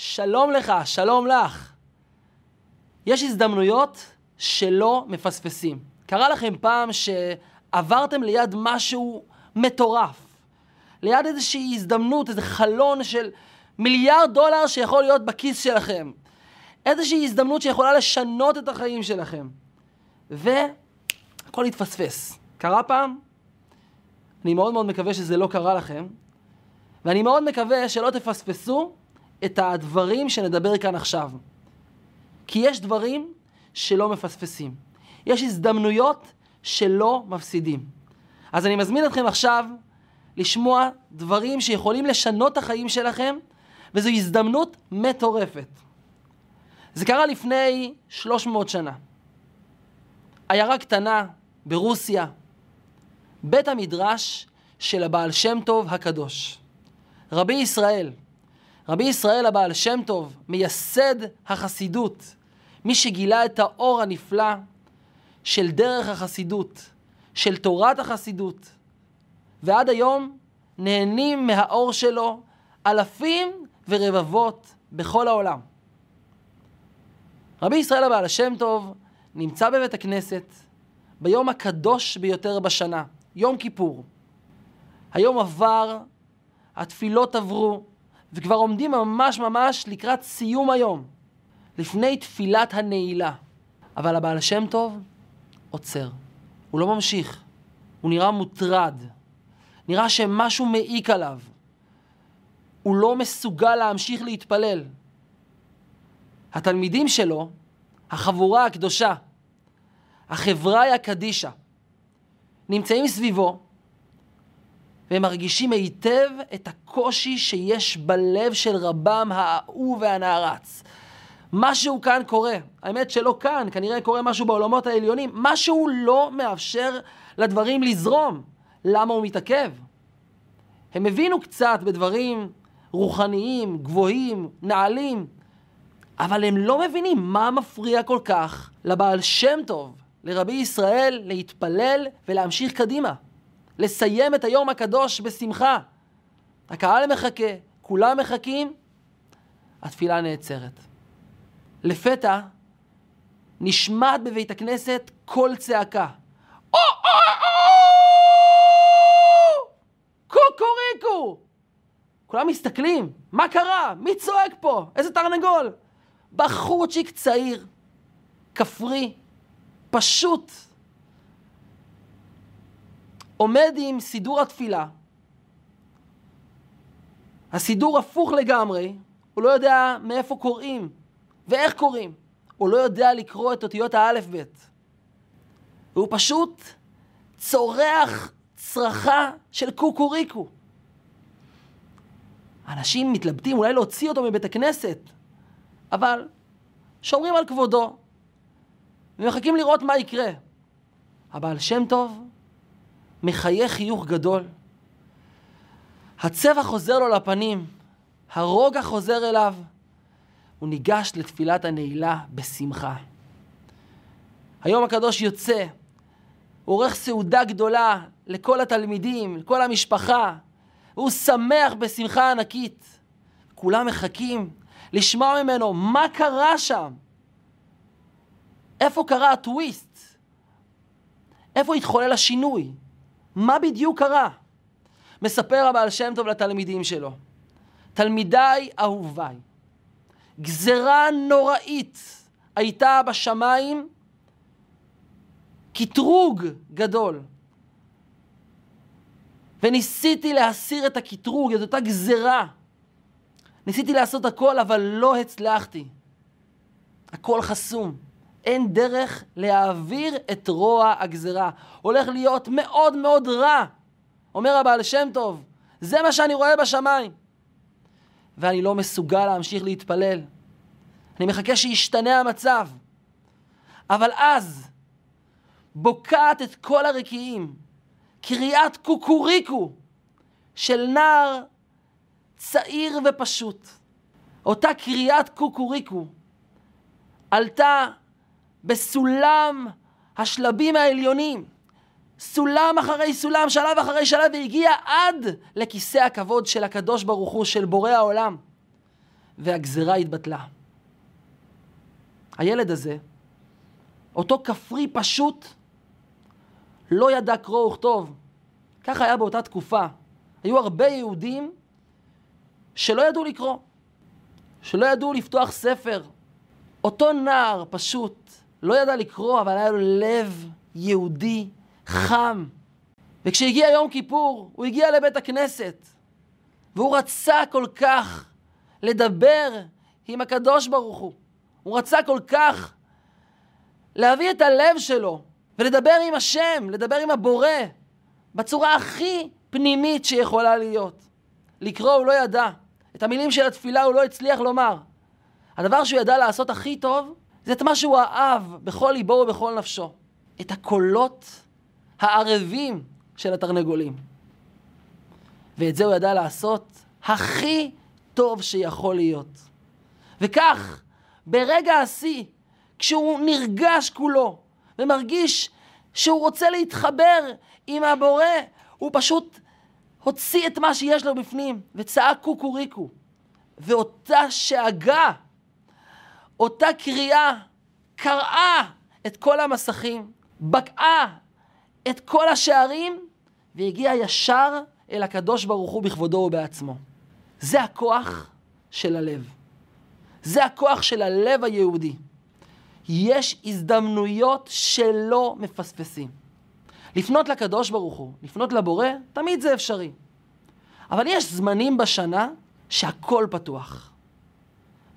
שלום לך, שלום לך. יש הזדמנויות שלא מפספסים. קרה לכם פעם שעברתם ליד משהו מטורף, ליד איזושהי הזדמנות, איזה חלון של מיליארד דולר שיכול להיות בכיס שלכם, איזושהי הזדמנות שיכולה לשנות את החיים שלכם, והכל התפספס. קרה פעם? אני מאוד מאוד מקווה שזה לא קרה לכם, ואני מאוד מקווה שלא תפספסו את הדברים שנדבר כאן עכשיו. כי יש דברים שלא מפספסים. יש הזדמנויות שלא מפסידים. אז אני מזמין אתכם עכשיו לשמוע דברים שיכולים לשנות את החיים שלכם, וזו הזדמנות מטורפת. זה קרה לפני 300 שנה. עיירה קטנה ברוסיה, בית המדרש של הבעל שם טוב הקדוש. רבי ישראל, רבי ישראל הבעל שם טוב, מייסד החסידות, מי שגילה את האור הנפלא של דרך החסידות, של תורת החסידות, ועד היום נהנים מהאור שלו אלפים ורבבות בכל העולם. רבי ישראל הבעל השם טוב נמצא בבית הכנסת ביום הקדוש ביותר בשנה, יום כיפור. היום עבר, התפילות עברו, וכבר עומדים ממש ממש לקראת סיום היום, לפני תפילת הנעילה. אבל הבעל השם טוב עוצר, הוא לא ממשיך, הוא נראה מוטרד, נראה שמשהו מעיק עליו. הוא לא מסוגל להמשיך להתפלל. התלמידים שלו, החבורה הקדושה, החבריה הקדישה, נמצאים סביבו, והם מרגישים היטב את הקושי שיש בלב של רבם האהוב והנערץ. משהו כאן קורה, האמת שלא כאן, כנראה קורה משהו בעולמות העליונים, משהו לא מאפשר לדברים לזרום. למה הוא מתעכב? הם הבינו קצת בדברים רוחניים, גבוהים, נעלים, אבל הם לא מבינים מה מפריע כל כך לבעל שם טוב, לרבי ישראל, להתפלל ולהמשיך קדימה. לסיים את היום הקדוש בשמחה. הקהל מחכה, כולם מחכים, התפילה נעצרת. לפתע נשמעת בבית הכנסת קול צעקה. קוקוריקו! כולם מסתכלים, מה קרה? מי צועק פה? איזה תרנגול? בחורצ'יק צעיר, כפרי, פשוט, עומד עם סידור התפילה. הסידור הפוך לגמרי, הוא לא יודע מאיפה קוראים ואיך קוראים. הוא לא יודע לקרוא את אותיות האלף-בית. והוא פשוט צורח צרחה של קוקוריקו. אנשים מתלבטים אולי להוציא אותו מבית הכנסת, אבל שומרים על כבודו ומחכים לראות מה יקרה. הבעל שם טוב מחייך חיוך גדול. הצבע חוזר לו לפנים, הרוגע חוזר אליו. הוא ניגש לתפילת הנעילה בשמחה. היום הקדוש יוצא, הוא עורך סעודה גדולה לכל התלמידים, לכל המשפחה, והוא שמח בשמחה ענקית. כולם מחכים לשמוע ממנו מה קרה שם. איפה קרה הטוויסט? איפה התחולל השינוי? מה בדיוק קרה? מספר הבעל שם טוב לתלמידים שלו. תלמידיי אהוביי, גזרה נוראית הייתה בשמיים, קטרוג גדול. וניסיתי להסיר את הקטרוג, את אותה גזרה. ניסיתי לעשות הכל, אבל לא הצלחתי. הכל חסום. אין דרך להעביר את רוע הגזרה. הולך להיות מאוד מאוד רע. אומר הבעל שם טוב, זה מה שאני רואה בשמיים. ואני לא מסוגל להמשיך להתפלל. אני מחכה שישתנה המצב. אבל אז בוקעת את כל הרקיעים, קריאת קוקוריקו של נער צעיר ופשוט. אותה קריאת קוקוריקו עלתה בסולם השלבים העליונים, סולם אחרי סולם, שלב אחרי שלב, והגיע עד לכיסא הכבוד של הקדוש ברוך הוא, של בורא העולם. והגזרה התבטלה. הילד הזה, אותו כפרי פשוט, לא ידע קרוא וכתוב. ככה היה באותה תקופה. היו הרבה יהודים שלא ידעו לקרוא, שלא ידעו לפתוח ספר. אותו נער פשוט לא ידע לקרוא, אבל היה לו לב יהודי חם. וכשהגיע יום כיפור, הוא הגיע לבית הכנסת, והוא רצה כל כך לדבר עם הקדוש ברוך הוא. הוא רצה כל כך להביא את הלב שלו ולדבר עם השם, לדבר עם הבורא, בצורה הכי פנימית שיכולה להיות. לקרוא הוא לא ידע. את המילים של התפילה הוא לא הצליח לומר. הדבר שהוא ידע לעשות הכי טוב, זה את מה שהוא אהב בכל ליבו ובכל נפשו. את הקולות הערבים של התרנגולים. ואת זה הוא ידע לעשות הכי טוב שיכול להיות. וכך, ברגע השיא, כשהוא נרגש כולו, ומרגיש שהוא רוצה להתחבר עם הבורא, הוא פשוט הוציא את מה שיש לו בפנים, וצעק קוקוריקו. ואותה שאגה, אותה קריאה, קרעה את כל המסכים, בקעה את כל השערים, והגיעה ישר אל הקדוש ברוך הוא בכבודו ובעצמו. זה הכוח של הלב. זה הכוח של הלב היהודי. יש הזדמנויות שלא מפספסים. לפנות לקדוש ברוך הוא, לפנות לבורא, תמיד זה אפשרי. אבל יש זמנים בשנה שהכל פתוח.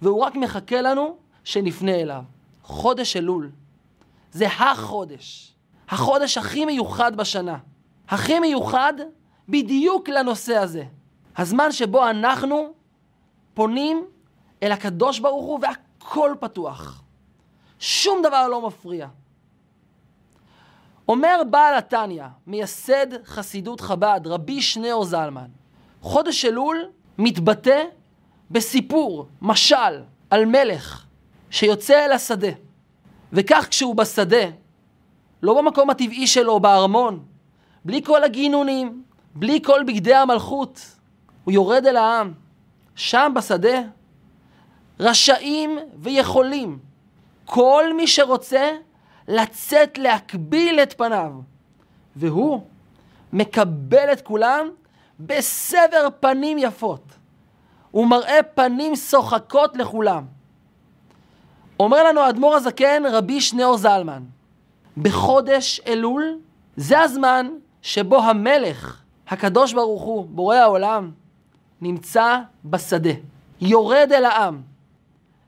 והוא רק מחכה לנו שנפנה אליו. חודש אלול. זה החודש. החודש הכי מיוחד בשנה. הכי מיוחד בדיוק לנושא הזה. הזמן שבו אנחנו פונים אל הקדוש ברוך הוא והכל פתוח. שום דבר לא מפריע. אומר בעל התניא, מייסד חסידות חב"ד, רבי שניאור זלמן, חודש אלול מתבטא בסיפור, משל, על מלך שיוצא אל השדה. וכך כשהוא בשדה, לא במקום הטבעי שלו, בארמון, בלי כל הגינונים, בלי כל בגדי המלכות, הוא יורד אל העם. שם בשדה, רשאים ויכולים, כל מי שרוצה לצאת להקביל את פניו. והוא מקבל את כולם בסבר פנים יפות. הוא מראה פנים שוחקות לכולם. אומר לנו האדמו"ר הזקן, רבי שניאור זלמן, בחודש אלול זה הזמן שבו המלך, הקדוש ברוך הוא, בורא העולם, נמצא בשדה, יורד אל העם.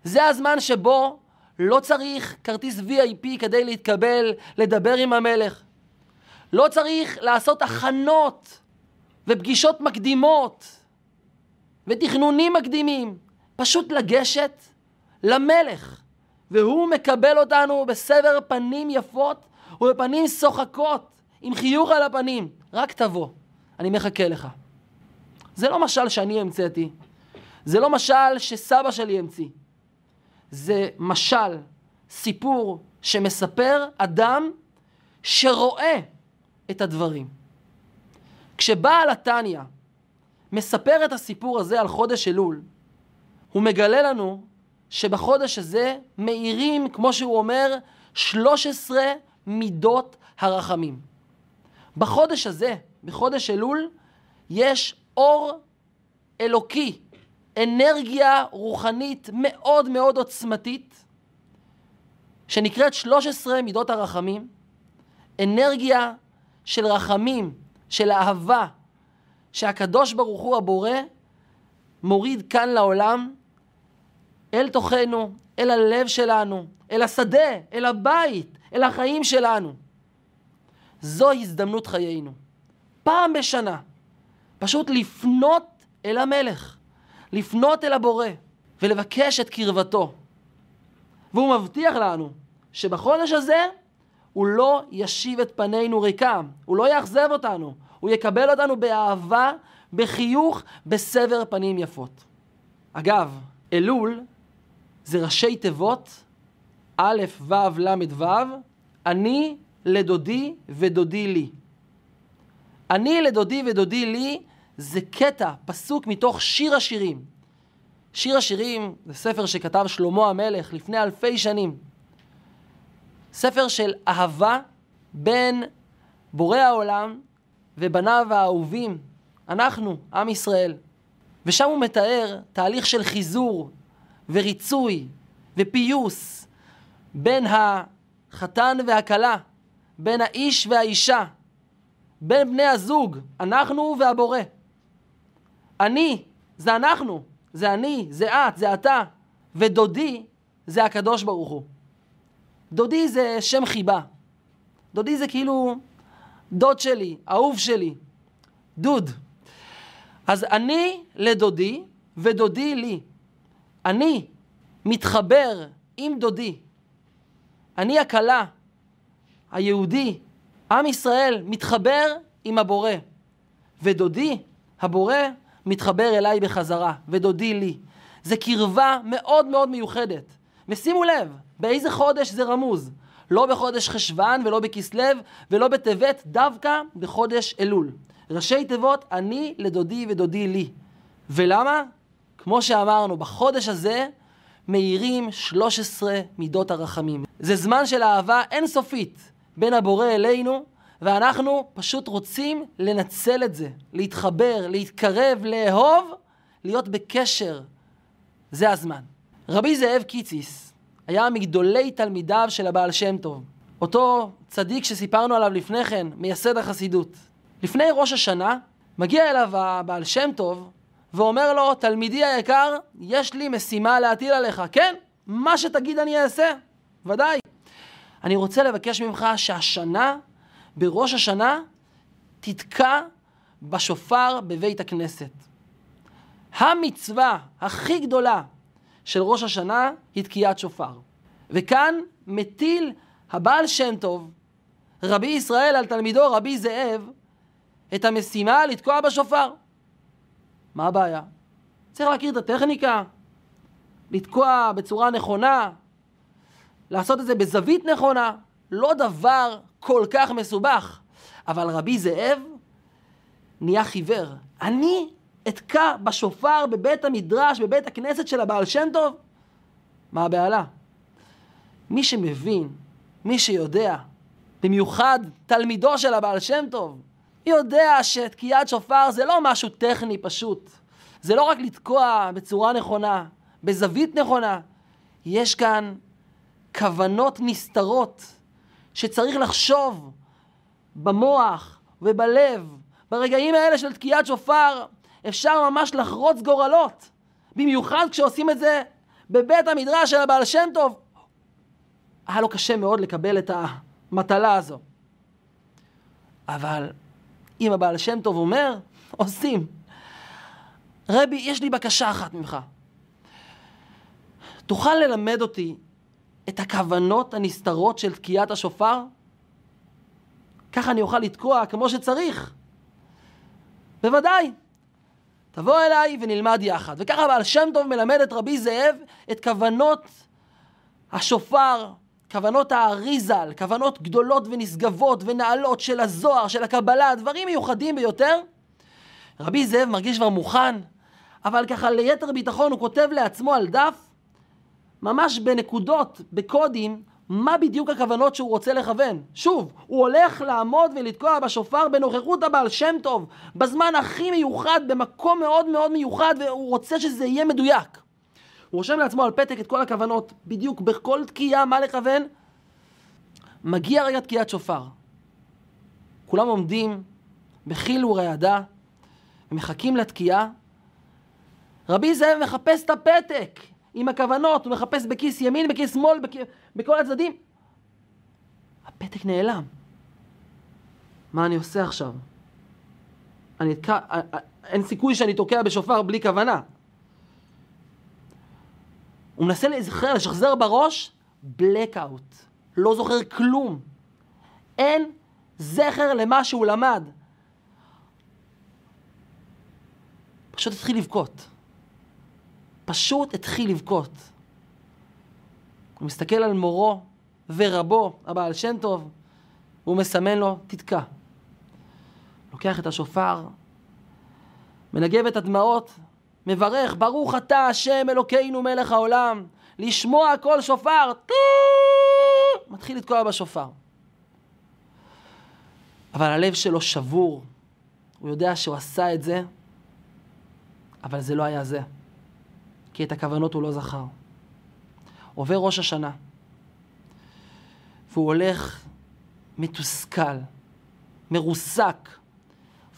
זה הזמן שבו לא צריך כרטיס VIP כדי להתקבל, לדבר עם המלך. לא צריך לעשות הכנות ופגישות מקדימות ותכנונים מקדימים. פשוט לגשת למלך, והוא מקבל אותנו בסבר פנים יפות ובפנים שוחקות, עם חיוך על הפנים. רק תבוא, אני מחכה לך. זה לא משל שאני המצאתי, זה לא משל שסבא שלי המציא. זה משל, סיפור שמספר אדם שרואה את הדברים. כשבעל התניא מספר את הסיפור הזה על חודש אלול, הוא מגלה לנו שבחודש הזה מאירים, כמו שהוא אומר, 13 מידות הרחמים. בחודש הזה, בחודש אלול, יש אור אלוקי אנרגיה רוחנית מאוד מאוד עוצמתית, שנקראת 13 מידות הרחמים, אנרגיה של רחמים, של אהבה, שהקדוש ברוך הוא הבורא מוריד כאן לעולם, אל תוכנו, אל הלב שלנו, אל השדה, אל הבית, אל החיים שלנו. זו הזדמנות חיינו. פעם בשנה, פשוט לפנות אל המלך. לפנות אל הבורא ולבקש את קרבתו. והוא מבטיח לנו שבחודש הזה הוא לא ישיב את פנינו ריקם, הוא לא יאכזב אותנו, הוא יקבל אותנו באהבה, בחיוך, בסבר פנים יפות. אגב, אלול זה ראשי תיבות א', ו', ל', ו', אני לדודי ודודי לי. אני לדודי ודודי לי זה קטע, פסוק מתוך שיר השירים, שיר השירים זה ספר שכתב שלמה המלך לפני אלפי שנים. ספר של אהבה בין בורא העולם ובניו האהובים, אנחנו, עם ישראל. ושם הוא מתאר תהליך של חיזור וריצוי ופיוס בין החתן והכלה, בין האיש והאישה, בין בני הזוג, אנחנו והבורא. אני, זה אנחנו, זה אני, זה את, זה אתה, ודודי זה הקדוש ברוך הוא. דודי זה שם חיבה. דודי זה כאילו דוד שלי, אהוב שלי, דוד. אז אני לדודי ודודי לי. אני מתחבר עם דודי. אני הכלה, היהודי, עם ישראל מתחבר עם הבורא. ודודי, הבורא, מתחבר אליי בחזרה, ודודי לי. זה קרבה מאוד מאוד מיוחדת. ושימו לב, באיזה חודש זה רמוז. לא בחודש חשוון ולא בכסלו ולא בטבת, דווקא בחודש אלול. ראשי תיבות, אני לדודי ודודי לי. ולמה? כמו שאמרנו, בחודש הזה מאירים 13 מידות הרחמים. זה זמן של אהבה אינסופית בין הבורא אלינו, ואנחנו פשוט רוצים לנצל את זה, להתחבר, להתקרב, לאהוב, להיות בקשר. זה הזמן. רבי זאב קיציס היה מגדולי תלמידיו של הבעל שם טוב. אותו צדיק שסיפרנו עליו לפני כן, מייסד החסידות. לפני ראש השנה, מגיע אליו הבעל שם טוב ואומר לו, תלמידי היקר, יש לי משימה להטיל עליך. כן, מה שתגיד אני אעשה, ודאי. אני רוצה לבקש ממך שהשנה, בראש השנה, תתקע בשופר בבית הכנסת. המצווה הכי גדולה של ראש השנה היא תקיעת שופר. וכאן מטיל הבעל שם טוב, רבי ישראל על תלמידו רבי זאב, את המשימה לתקוע בשופר. מה הבעיה? צריך להכיר את הטכניקה, לתקוע בצורה נכונה, לעשות את זה בזווית נכונה, לא דבר כל כך מסובך. אבל רבי זאב נהיה חיוור. אני אתקע בשופר בבית המדרש, בבית הכנסת של הבעל שם טוב? מה הבעלה? מי שמבין, מי שיודע, במיוחד תלמידו של הבעל שם טוב, יודע שתקיעת שופר זה לא משהו טכני פשוט. זה לא רק לתקוע בצורה נכונה, בזווית נכונה. יש כאן כוונות נסתרות שצריך לחשוב במוח ובלב. ברגעים האלה של תקיעת שופר אפשר ממש לחרוץ גורלות. במיוחד כשעושים את זה בבית המדרש של הבעל שם טוב. היה לו קשה מאוד לקבל את המטלה הזו. אבל אם הבעל שם טוב אומר, עושים. רבי, יש לי בקשה אחת ממך. תוכל ללמד אותי את הכוונות הנסתרות של תקיעת השופר? ככה אני אוכל לתקוע כמו שצריך. בוודאי. תבוא אליי ונלמד יחד. וככה בעל שם טוב מלמד את רבי זאב את כוונות השופר, כוונות האריזל, כוונות גדולות ונשגבות ונעלות של הזוהר, של הקבלה, דברים מיוחדים ביותר. רבי זאב מרגיש כבר מוכן, אבל ככה ליתר ביטחון הוא כותב לעצמו על דף, ממש בנקודות, בקודים, מה בדיוק הכוונות שהוא רוצה לכוון. שוב, הוא הולך לעמוד ולתקוע בשופר בנוכחות הבעל שם טוב, בזמן הכי מיוחד, במקום מאוד מאוד מיוחד, והוא רוצה שזה יהיה מדויק. הוא רושם לעצמו על פתק את כל הכוונות, בדיוק בכל תקיעה מה לכוון. מגיע רגע תקיעת שופר. כולם עומדים בחיל ורעדה ומחכים לתקיעה. רבי זאב מחפש את הפתק עם הכוונות, הוא מחפש בכיס ימין, בכיס שמאל, בכ... בכל הצדדים. הפתק נעלם. מה אני עושה עכשיו? אני אתקע, אין סיכוי שאני תוקע בשופר בלי כוונה. הוא מנסה להיזכר, לשחזר בראש, blackout. לא זוכר כלום. אין זכר למה שהוא למד. פשוט התחיל לבכות. פשוט התחיל לבכות. הוא מסתכל על מורו ורבו, הבעל שם טוב, והוא מסמן לו, תתקע. לוקח את השופר, מנגב את הדמעות מברך, ברוך אתה השם אלוקינו מלך העולם, לשמוע קול שופר, מתחיל לתקוע בשופר. אבל הלב שלו שבור, הוא יודע שהוא עשה את זה, אבל זה לא היה זה, כי את הכוונות הוא לא זכר. עובר ראש השנה, והוא הולך מתוסכל, מרוסק,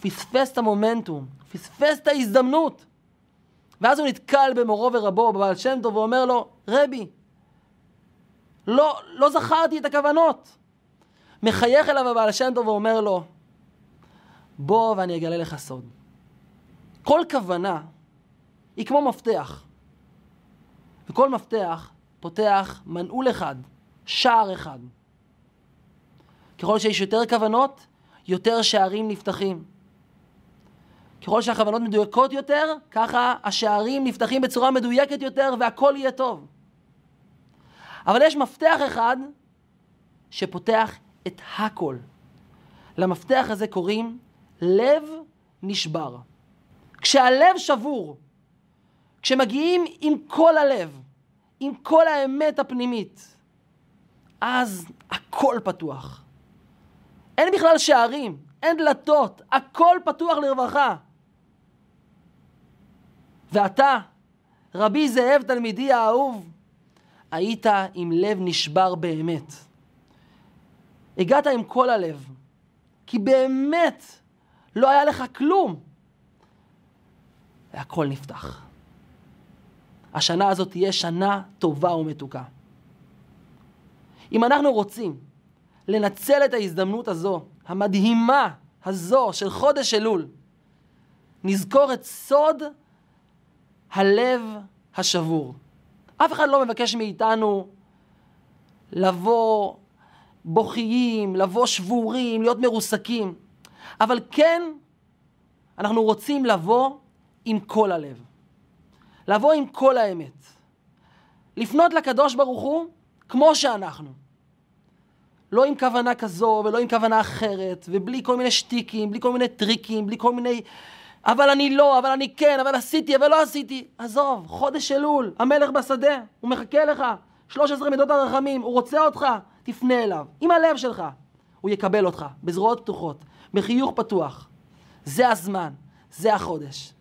פספס את המומנטום, פספס את ההזדמנות. ואז הוא נתקל במורו ורבו, בבעל שם טוב, ואומר לו, רבי, לא, לא זכרתי את הכוונות. מחייך אליו הבעל שם טוב ואומר לו, בוא ואני אגלה לך סוד. כל כוונה היא כמו מפתח. וכל מפתח פותח מנעול אחד, שער אחד. ככל שיש יותר כוונות, יותר שערים נפתחים. ככל שהכוונות מדויקות יותר, ככה השערים נפתחים בצורה מדויקת יותר והכל יהיה טוב. אבל יש מפתח אחד שפותח את הכל. למפתח הזה קוראים לב נשבר. כשהלב שבור, כשמגיעים עם כל הלב, עם כל האמת הפנימית, אז הכל פתוח. אין בכלל שערים, אין דלתות, הכל פתוח לרווחה. ואתה, רבי זאב תלמידי האהוב, היית עם לב נשבר באמת. הגעת עם כל הלב, כי באמת לא היה לך כלום. והכל נפתח. השנה הזאת תהיה שנה טובה ומתוקה. אם אנחנו רוצים לנצל את ההזדמנות הזו, המדהימה הזו של חודש אלול, נזכור את סוד הלב השבור. אף אחד לא מבקש מאיתנו לבוא בוכיים, לבוא שבורים, להיות מרוסקים. אבל כן, אנחנו רוצים לבוא עם כל הלב. לבוא עם כל האמת. לפנות לקדוש ברוך הוא כמו שאנחנו. לא עם כוונה כזו ולא עם כוונה אחרת, ובלי כל מיני שטיקים, בלי כל מיני טריקים, בלי כל מיני... אבל אני לא, אבל אני כן, אבל עשיתי, אבל לא עשיתי. עזוב, חודש אלול, המלך בשדה, הוא מחכה לך. 13 מידות הרחמים, הוא רוצה אותך, תפנה אליו. עם הלב שלך. הוא יקבל אותך, בזרועות פתוחות, בחיוך פתוח. זה הזמן, זה החודש.